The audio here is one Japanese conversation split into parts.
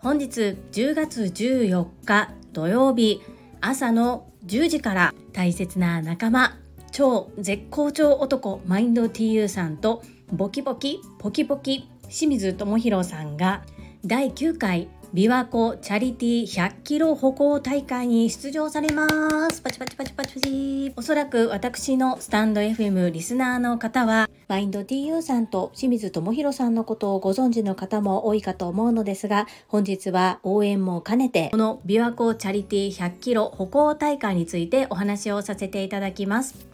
本日10月14日土曜日朝の10時から大切な仲間超絶好調男マインド TU さんとボキボキポキポキ清水智弘さんが第9回琵琶湖チャリティ100キロ歩行大会に出場されます。パチパチパチパチパチ。おそらく私のスタンド FM リスナーの方はマインド TU さんと清水智弘さんのことをご存知の方も多いかと思うのですが本日は応援も兼ねてこの琵琶湖チャリティ100キロ歩行大会についてお話をさせていただきます。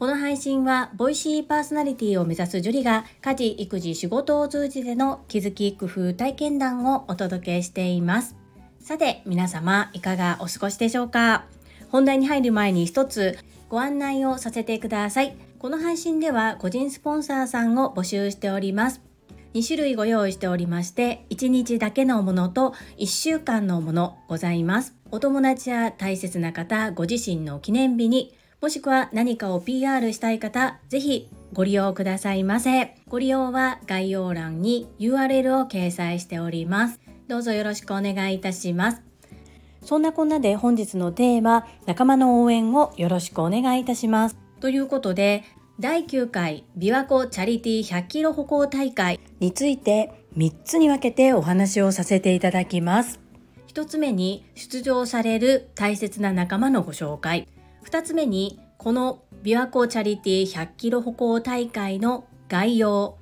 この配信は、ボイシーパーソナリティを目指すジュリが、家事、育児、仕事を通じての気づき、工夫、体験談をお届けしています。さて、皆様、いかがお過ごしでしょうか？本題に入る前に一つご案内をさせてください。この配信では、個人スポンサーさんを募集しております。2種類ご用意しておりまして、1日だけのものと1週間のものございます。お友達や大切な方、ご自身の記念日にもしくは何かを PR したい方、ぜひご利用くださいませ。ご利用は概要欄に URL を掲載しております。どうぞよろしくお願いいたします。そんなこんなで本日のテーマ、仲間の応援をよろしくお願いいたします。ということで、第9回琵琶湖チャリティ100キロ歩行大会について3つに分けてお話をさせていただきます。1つ目に出場される大切な仲間のご紹介。2つ目にこの琵琶湖チャリティ100キロ歩行大会の概要。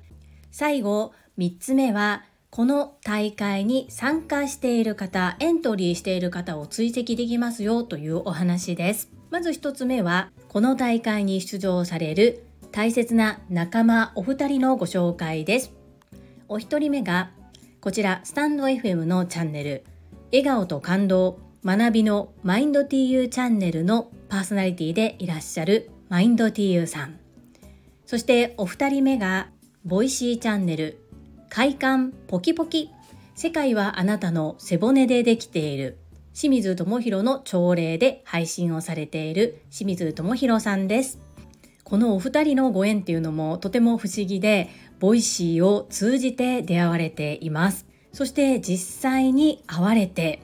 最後3つ目はこの大会に参加している方エントリーしている方を追跡できますよというお話です。まず1つ目はこの大会に出場される大切な仲間お二人のご紹介です。お一人目がこちらスタンド FM のチャンネル笑顔と感動学びのマインド TU チャンネルのパーソナリティでいらっしゃるマインド TU さん。そしてお二人目が Voicy チャンネル快感ポキポキ世界はあなたの背骨でできている清水智弘の朝礼で配信をされている清水智弘さんです。このお二人のご縁っていうのもとても不思議で、 Voicy を通じて出会われています。そして実際に会われて、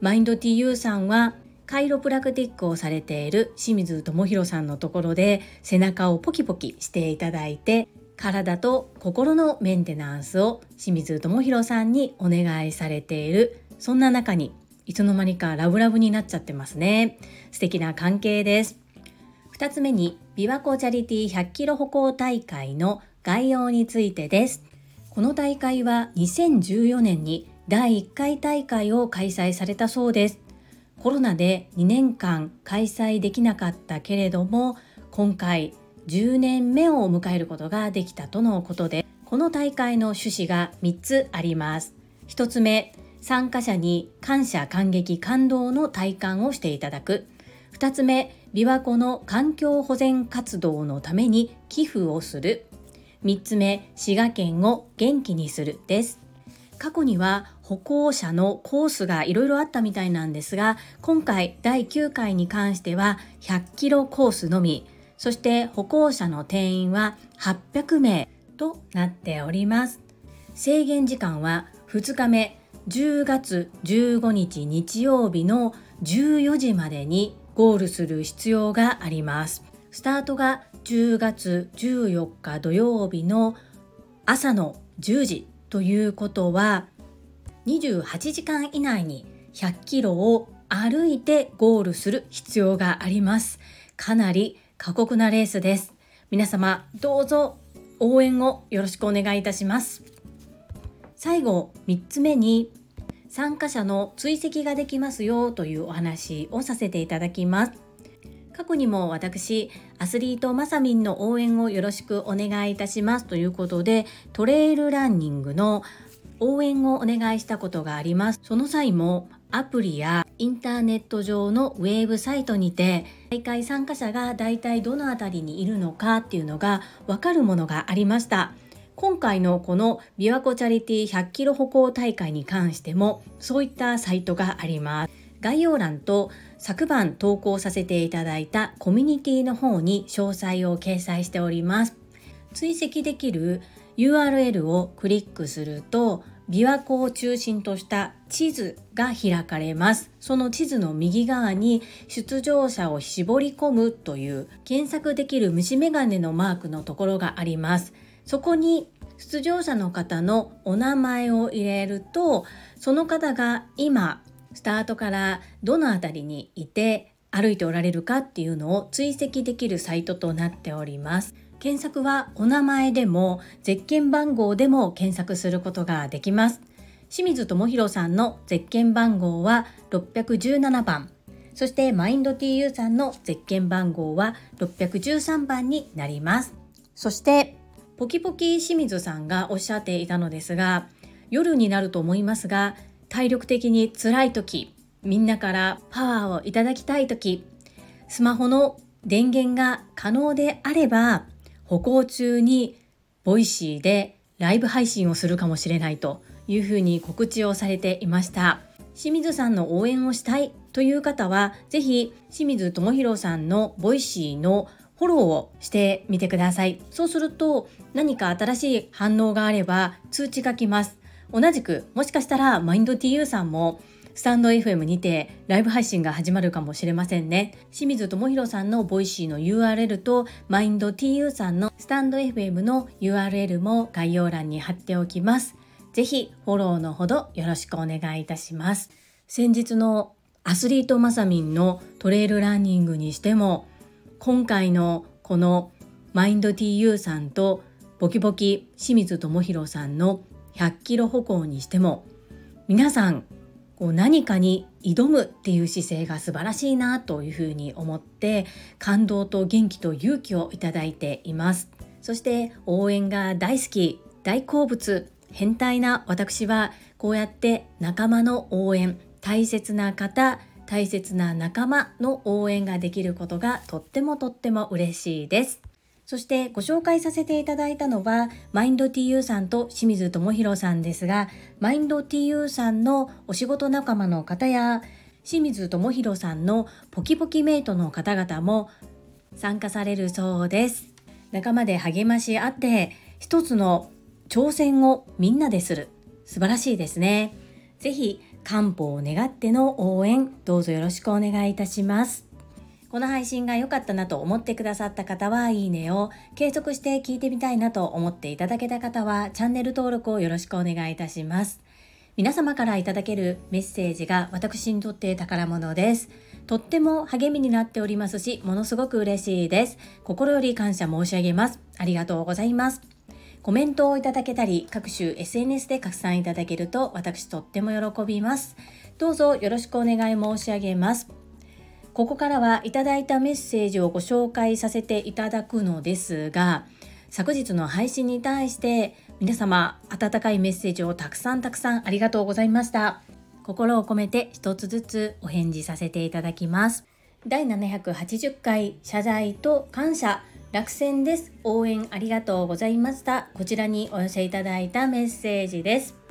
マインド TU さんはカイロプラクティックをされている清水智弘さんのところで背中をポキポキしていただいて体と心のメンテナンスを清水智弘さんにお願いされているそんな中にいつの間にかラブラブになっちゃってますね。素敵な関係です。2つ目に琵琶湖チャリティ100キロ歩行大会の概要についてです。この大会は2014年に第1回大会を開催されたそうです。コロナで2年間開催できなかったけれども、今回10年目を迎えることができたとのことで、この大会の趣旨が3つあります。1つ目、参加者に感謝感激感動の体感をしていただく。2つ目、琵琶湖の環境保全活動のために寄付をする。3つ目、滋賀県を元気にするです。過去には歩行者のコースがいろいろあったみたいなんですが今回第9回に関しては100キロコースのみそして歩行者の定員は800名となっております。制限時間は2日目10月15日日曜日の14時までにゴールする必要があります。スタートが10月14日土曜日の朝の10時。ということは28時間以内に100キロを歩いてゴールする必要があります。かなり過酷なレースです。皆様どうぞ応援をよろしくお願いいたします。最後3つ目に参加者の追跡ができますよというお話をさせていただきます。過去にも私、アスリートマサミンの応援をよろしくお願いいたしますということで、トレイルランニングの応援をお願いしたことがあります。その際もアプリやインターネット上のウェブサイトにて大会参加者が大体どの辺りにいるのかっていうのがわかるものがありました。今回のこの琵琶湖チャリティ100キロ歩行大会に関してもそういったサイトがあります。概要欄と昨晩投稿させていただいたコミュニティの方に詳細を掲載しております。追跡できる URL をクリックすると琵琶湖を中心とした地図が開かれますその地図の右側に出場者を絞り込むという検索できる虫眼鏡のマークのところがありますそこに出場者の方のお名前を入れるとその方が今スタートからどの辺りにいて歩いておられるかっていうのを追跡できるサイトとなっております。検索はお名前でもゼッ番号でも検索することができます。清水智弘さんのゼッケン番号は617番。そしてマインド TU さんのゼッケン番号は613番になります。そしてポキポキ清水さんがおっしゃっていたのですが夜になると思いますが体力的に辛い時みんなからパワーをいただきたい時スマホの電源が可能であれば歩行中にボイシーでライブ配信をするかもしれないというふうに告知をされていました。清水さんの応援をしたいという方はぜひ清水智弘さんのボイシーのフォローをしてみてください。そうすると何か新しい反応があれば通知が来ます。同じくもしかしたらマインド TU さんもスタンド FM にてライブ配信が始まるかもしれませんね。清水智弘さんのボイシーの URL とマインド TU さんのスタンド FM の URL も概要欄に貼っておきます。ぜひフォローのほどよろしくお願いいたします。先日のアスリートマサミンのトレイルランニングにしても今回のこのマインド TU さんとボキボキ清水智弘さんの100キロ歩行にしても皆さんこう何かに挑むっていう姿勢が素晴らしいなというふうに思って感動と元気と勇気をいただいています。そして応援が大好き大好物変態な私はこうやって仲間の応援大切な方大切な仲間の応援ができることがとってもとっても嬉しいです。そしてご紹介させていただいたのはマインド TU さんと清水智弘さんですがマインド TU さんのお仕事仲間の方や清水智弘さんのポキポキメイトの方々も参加されるそうです。仲間で励まし合って一つの挑戦をみんなでする。素晴らしいですね。ぜひ漢方を願っての応援どうぞよろしくお願いいたします。この配信が良かったなと思ってくださった方はいいねを、継続して聞いてみたいなと思っていただけた方はチャンネル登録をよろしくお願いいたします。皆様からいただけるメッセージが私にとって宝物です。とっても励みになっておりますし、ものすごく嬉しいです。心より感謝申し上げます。ありがとうございます。コメントをいただけたり、各種 SNS で拡散いただけると私とっても喜びます。どうぞよろしくお願い申し上げます。ここからはいただいたメッセージをご紹介させていただくのですが昨日の配信に対して皆様温かいメッセージをたくさんたくさんありがとうございました。心を込めて一つずつお返事させていただきます。第780回謝罪と感謝。落選です。応援ありがとうございました。こちらにお寄せいただいたメッセージです。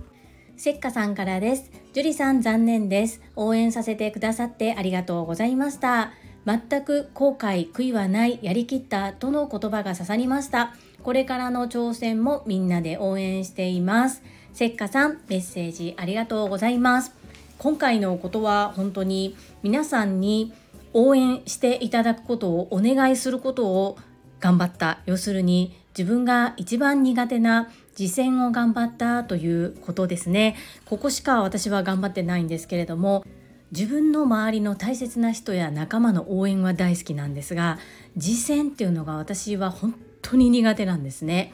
せっかさんからです樹里さん残念です。応援させてくださってありがとうございました。全く後悔、悔いはない、やりきったとの言葉が刺さりました。これからの挑戦もみんなで応援しています。せっかさん、メッセージありがとうございます。今回のことは本当に皆さんに応援していただくことをお願いすることを頑張った。要するに自分が一番苦手な実践を頑張ったということですね。ここしか私は頑張ってないんですけれども自分の周りの大切な人や仲間の応援は大好きなんですが実践っていうのが私は本当に苦手なんですね。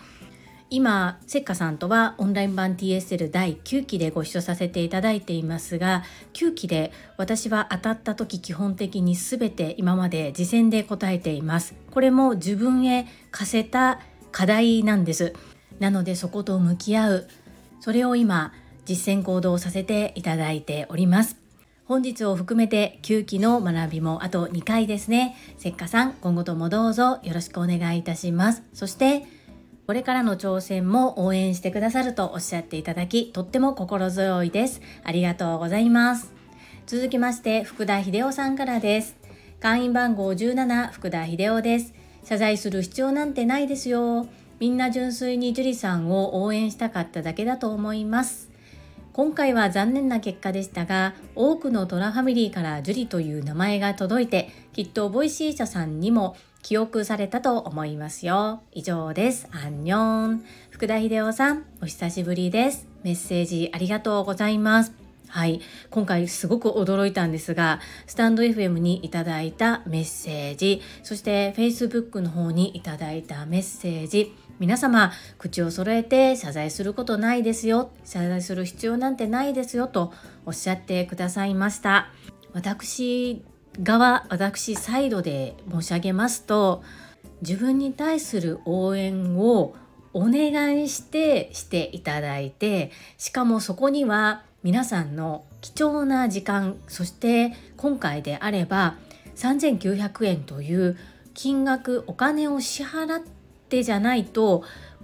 今せっかさんとはオンライン版 TSL 第9期でご一緒させていただいていますが9期で私は当たった時基本的に全て今まで実践で答えています。これも自分へ課せた課題なんです。なのでそこと向き合う。それを今実践行動させていただいております。本日を含めて9期の学びもあと2回ですね。せっかさん今後ともどうぞよろしくお願いいたします。そしてこれからの挑戦も応援してくださるとおっしゃっていただきとっても心強いです。ありがとうございます。続きまして福田秀夫さんからです。会員番号17福田秀夫です。謝罪する必要なんてないですよ。みんな純粋に樹里さんを応援したかっただけだと思います。今回は残念な結果でしたが多くのトラファミリーから樹里という名前が届いてきっとボイシー社さんにも記憶されたと思いますよ。以上です。안녕。福田秀夫さんお久しぶりです。メッセージありがとうございます。はい。今回すごく驚いたんですが、スタンド FM にいただいたメッセージ、そして Facebook の方にいただいたメッセージ、皆様、口を揃えて謝罪することないですよ、謝罪する必要なんてないですよとおっしゃってくださいました。私側、私サイドで申し上げますと、自分に対する応援をお願いしてしていただいてしかもそこには皆さんの貴重な時間そして今回であれば3900円という金額お金を支払ってじゃないと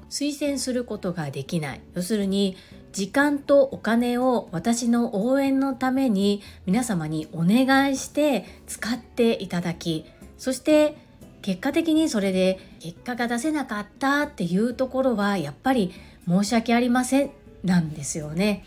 推薦することができない要するに時間とお金を私の応援のために皆様にお願いして使っていただきそして結果的にそれで結果が出せなかったっていうところはやっぱり申し訳ありませんなんですよね。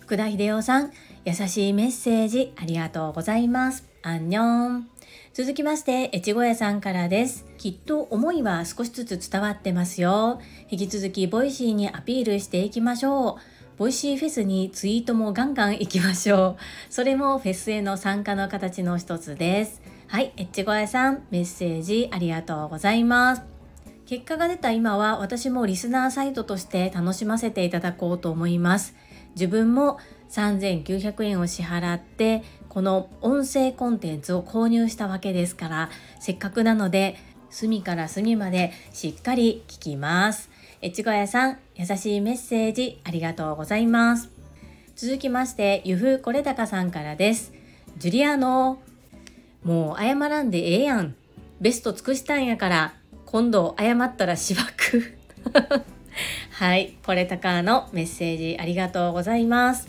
福田秀夫さん、優しいメッセージありがとうございます。안녕。続きまして、越後屋さんからです。きっと思いは少しずつ伝わってますよ。引き続き、ボイシーにアピールしていきましょう。ボイシーフェスにツイートもガンガン行きましょう。それもフェスへの参加の形の一つです。はい、越後屋さん、メッセージありがとうございます。結果が出た今は私もリスナーサイトとして楽しませていただこうと思います。自分も3900円を支払ってこの音声コンテンツを購入したわけですからせっかくなので隅から隅までしっかり聞きます。越後屋さん優しいメッセージありがとうございます。続きましてゆふこれたかさんからです。ジュリアノもう謝らんでええやん。ベスト尽くしたんやから今度謝ったらしばく。はい、これたかのメッセージありがとうございます。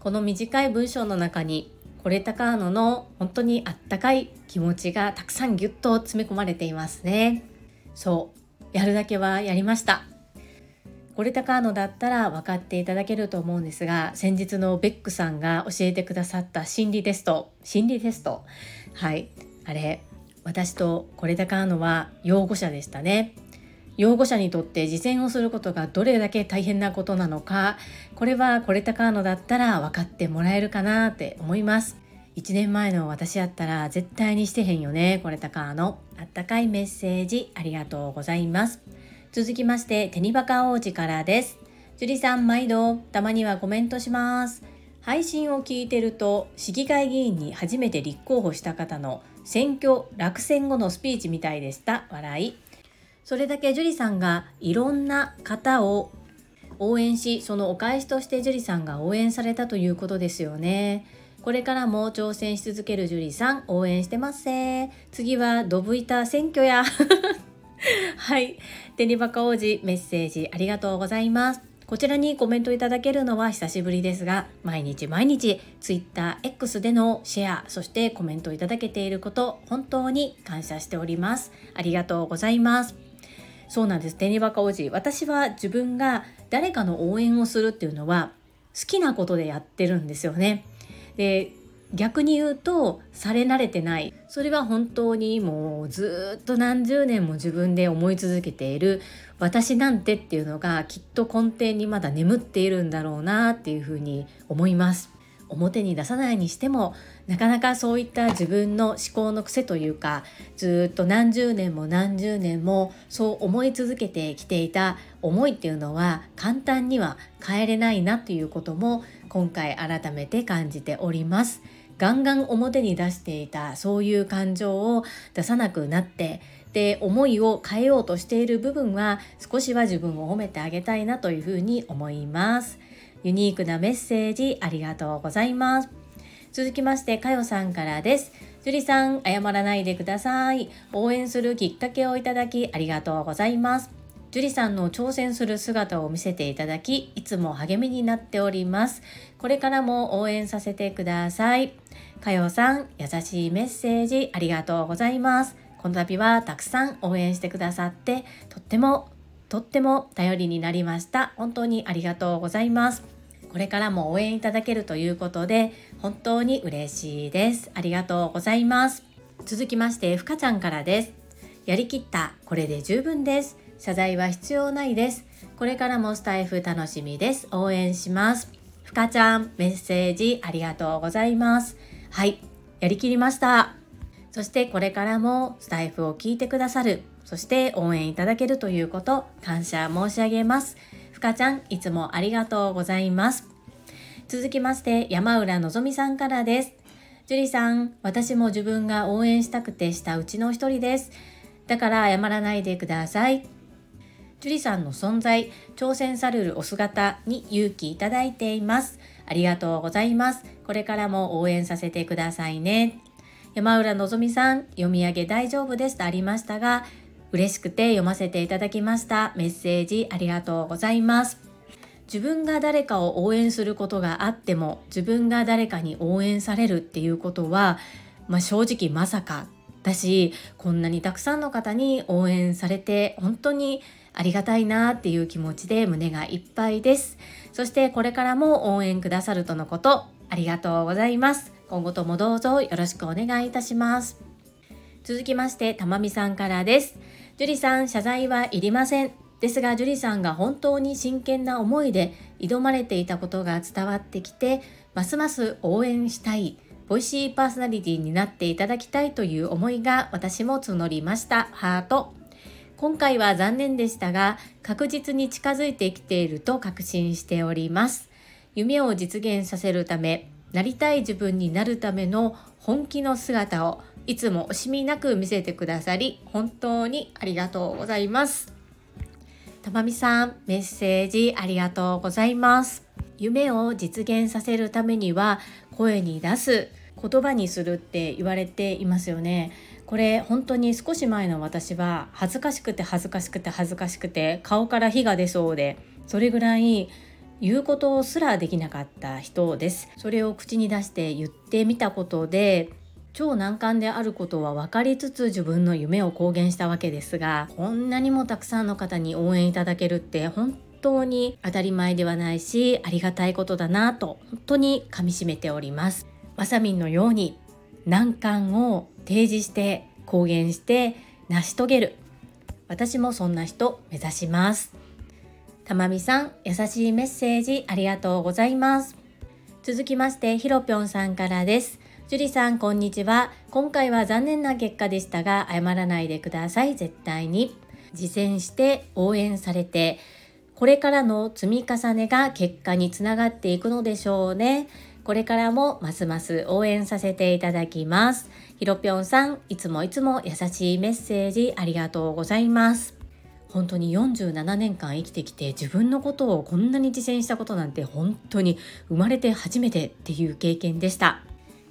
この短い文章の中に、これたかのの本当にあったかい気持ちがたくさんぎゅっと詰め込まれていますね。そう、やるだけはやりました。これたかのだったら分かっていただけると思うんですが、先日のベックさんが教えてくださった心理テスト、心理テスト。はい、あれ、私とこれたかのは擁護者でしたね。擁護者にとって実践をすることがどれだけ大変なことなのかこれはこれたかのだったら分かってもらえるかなって思います。1年前の私やったら絶対にしてへんよねこれたかの。あったかいメッセージありがとうございます。続きましてテニバカ王子からです。樹里さん毎度たまにはコメントします。配信を聞いてると市議会議員に初めて立候補した方の選挙落選後のスピーチみたいでした。笑い。それだけ樹里さんがいろんな方を応援しそのお返しとして樹里さんが応援されたということですよね。これからも挑戦し続ける樹里さん応援してます次はドブ板選挙や。はい。デニバカ王子メッセージありがとうございます。こちらにコメントいただけるのは久しぶりですが毎日毎日 TwitterX でのシェアそしてコメントいただけていること本当に感謝しております。ありがとうございます。そうなんです。デニバカ王子私は自分が誰かの応援をするっていうのは好きなことでやってるんですよね。で逆に言うとされ慣れてない。それは本当にもうずっと何十年も自分で思い続けている。私なんてっていうのがきっと根底にまだ眠っているんだろうなっていうふうに思います。表に出さないにしてもなかなかそういった自分の思考の癖というかずっと何十年も何十年もそう思い続けてきていた思いっていうのは簡単には変えれないなということも今回改めて感じております。ガンガン表に出していたそういう感情を出さなくなってで思いを変えようとしている部分は少しは自分を褒めてあげたいなというふうに思います。ユニークなメッセージありがとうございます。続きまして、かよさんからです。樹里さん、謝らないでください。応援するきっかけをいただきありがとうございます。樹里さんの挑戦する姿を見せていただき、いつも励みになっております。これからも応援させてください。かよさん、優しいメッセージありがとうございます。この度はたくさん応援してくださって、とってもとっても頼りになりました。本当にありがとうございます。これからも応援いただけるということで本当に嬉しいです。ありがとうございます。続きましてふかちゃんからです。やりきったこれで十分です。謝罪は必要ないです。これからもスタイフ楽しみです。応援します。ふかちゃんメッセージありがとうございます。はいやりきりました。そしてこれからもスタイフを聞いてくださるそして応援いただけるということ感謝申し上げます。ふかちゃんいつもありがとうございます。続きまして山浦のぞみさんからです。樹里さん私も自分が応援したくてしたうちの一人です。だから謝らないでください。樹里さんの存在挑戦されるお姿に勇気いただいています。ありがとうございます。これからも応援させてくださいね。山浦のぞみさん読み上げ大丈夫ですとありましたが嬉しくて読ませていただきました。メッセージありがとうございます。自分が誰かを応援することがあっても自分が誰かに応援されるっていうことは、まあ、正直まさかだしこんなにたくさんの方に応援されて本当にありがたいなっていう気持ちで胸がいっぱいです。そしてこれからも応援くださるとのことありがとうございます。今後ともどうぞよろしくお願いいたします。続きましてたまみさんからです。樹里さん謝罪はいりません。ですが樹里さんが本当に真剣な思いで挑まれていたことが伝わってきてますます応援したいボイシーパーソナリティになっていただきたいという思いが私も募りました。ハート。今回は残念でしたが確実に近づいてきていると確信しております。夢を実現させるためなりたい自分になるための本気の姿をいつも惜しみなく見せてくださり本当にありがとうございます。たまみさんメッセージありがとうございます。夢を実現させるためには声に出す言葉にするって言われていますよね。これ本当に少し前の私は恥ずかしくて恥ずかしくて恥ずかしくて顔から火が出そうでそれぐらい言うことすらできなかった人です。それを口に出して言ってみたことで超難関であることは分かりつつ自分の夢を公言したわけですがこんなにもたくさんの方に応援いただけるって本当に当たり前ではないしありがたいことだなと本当にかみしめております。まさみんのように難関を提示して公言して成し遂げる。私もそんな人目指します。たまみさん優しいメッセージありがとうございます。続きましてひろぴょんさんからです。樹里さん、こんにちは。今回は残念な結果でしたが、謝らないでください。絶対に。実践して応援されて、これからの積み重ねが結果につながっていくのでしょうね。これからもますます応援させていただきます。ひろぴょんさん、いつもいつも優しいメッセージありがとうございます。本当に47年間生きてきて自分のことをこんなに実践したことなんて本当に生まれて初めてっていう経験でした。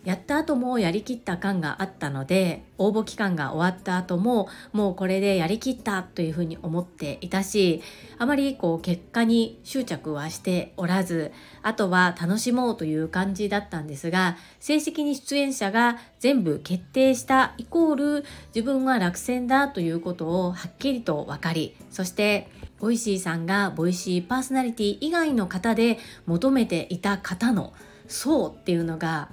やった後もやりきった感があったので応募期間が終わった後ももうこれでやりきったというふうに思っていたしあまりこう結果に執着はしておらずあとは楽しもうという感じだったんですが正式に出演者が全部決定したイコール自分は落選だということをはっきりと分かりそしてボイシーさんがボイシーパーソナリティ以外の方で求めていた方の層っていうのが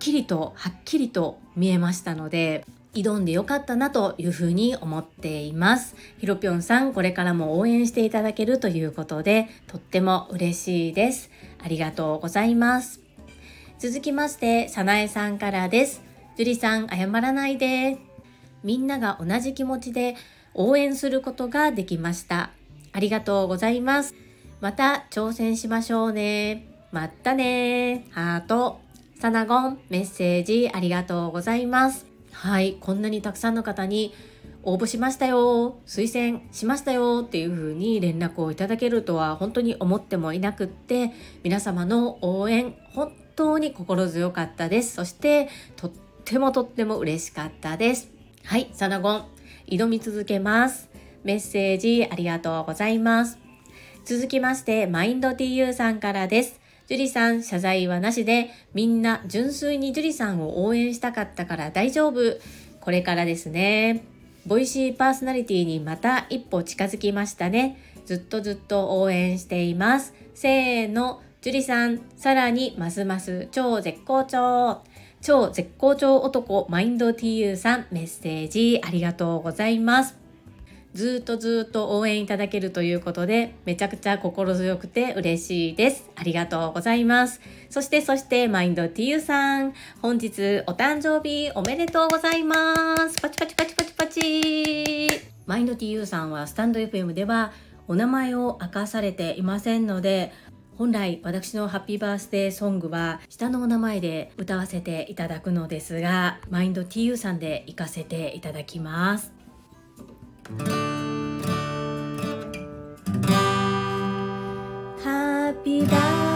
きりとはっきりと見えましたので挑んでよかったなというふうに思っています。ひろぴょんさん、これからも応援していただけるということで、とっても嬉しいです。ありがとうございます。続きまして、さなえさんからです。樹里さん、謝らないで。みんなが同じ気持ちで応援することができました。ありがとうございます。また挑戦しましょうね。またねハート。サナゴンメッセージありがとうございます。はい、こんなにたくさんの方に応募しましたよ、推薦しましたよっていう風に連絡をいただけるとは本当に思ってもいなくって、皆様の応援、本当に心強かったです。そして、とってもとっても嬉しかったです。はい、サナゴン、挑み続けます。メッセージありがとうございます。続きまして、マインド TU さんからです。樹里さん、謝罪はなしで、みんな純粋に樹里さんを応援したかったから大丈夫。これからですね。ボイシーパーソナリティにまた一歩近づきましたね。ずっとずっと応援しています。せーの、樹里さん、さらにますます超絶好調。超絶好調男マインド TU さんメッセージありがとうございます。ずっとずっと応援いただけるということで、めちゃくちゃ心強くて嬉しいです。ありがとうございます。そしてそして、マインド TU さん、本日お誕生日おめでとうございます。パチパチパチパチパチ。マインド TU さんはスタンド FM ではお名前を明かされていませんので、本来私のハッピーバースデーソングは下のお名前で歌わせていただくのですがマインド TU さんで行かせていただきます Happy birthday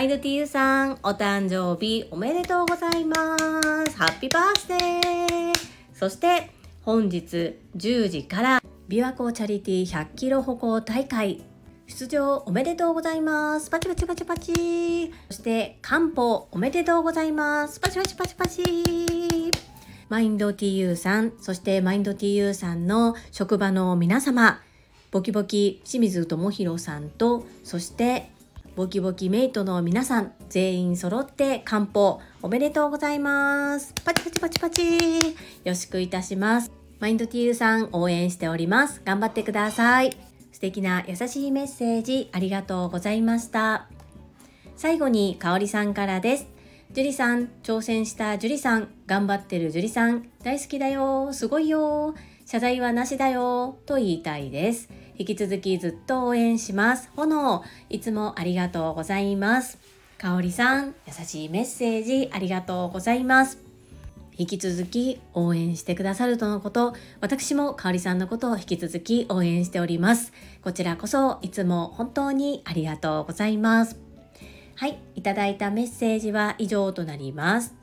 マイドティユさん、お誕生日おめでとうございます。ハッピーバースデーそして、本日10時から琵琶湖チャリティ100キロ歩行大会出場おめでとうございます。パチパチパチパチ。そして、漢方おめでとうございます。パチパチパチパチ。マインド TU さん、そしてマインド TU さんの職場の皆様、ボキボキ清水智弘さんと、そしてボキボキメイトの皆さん全員揃って漢方おめでとうございます。パチパチパチパチ。よろしくいたします。マインドティールさん応援しております。頑張ってください。素敵な優しいメッセージありがとうございました。最後にかおりさんからです。樹里さん挑戦した樹里さん頑張ってる樹里さん大好きだよ。すごいよ。謝罪はなしだよ。と言いたいです。引き続きずっと応援します。炎、いつもありがとうございます。かおりさん、優しいメッセージありがとうございます。引き続き応援してくださるとのこと、私もかおりさんのことを引き続き応援しております。こちらこそいつも本当にありがとうございます。はい、いただいたメッセージは以上となります。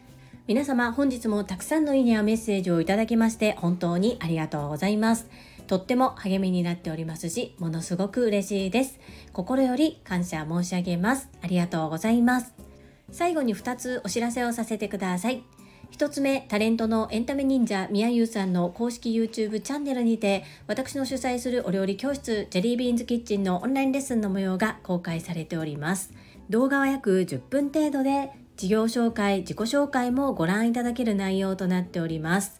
皆様本日もたくさんのいいねやメッセージをいただきまして本当にありがとうございます。とっても励みになっておりますし、ものすごく嬉しいです。心より感謝申し上げます。ありがとうございます。最後に2つお知らせをさせてください。1つ目、タレントのエンタメ忍者みやゆうさんの公式 YouTube チャンネルにて、私の主催するお料理教室、ジェリービーンズキッチンのオンラインレッスンの模様が公開されております。動画は約10分程度で、事業紹介、自己紹介もご覧いただける内容となっております。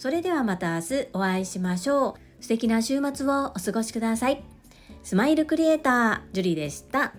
それではまた明日お会いしましょう。素敵な週末をお過ごしください。スマイルクリエイター、ジュリでした。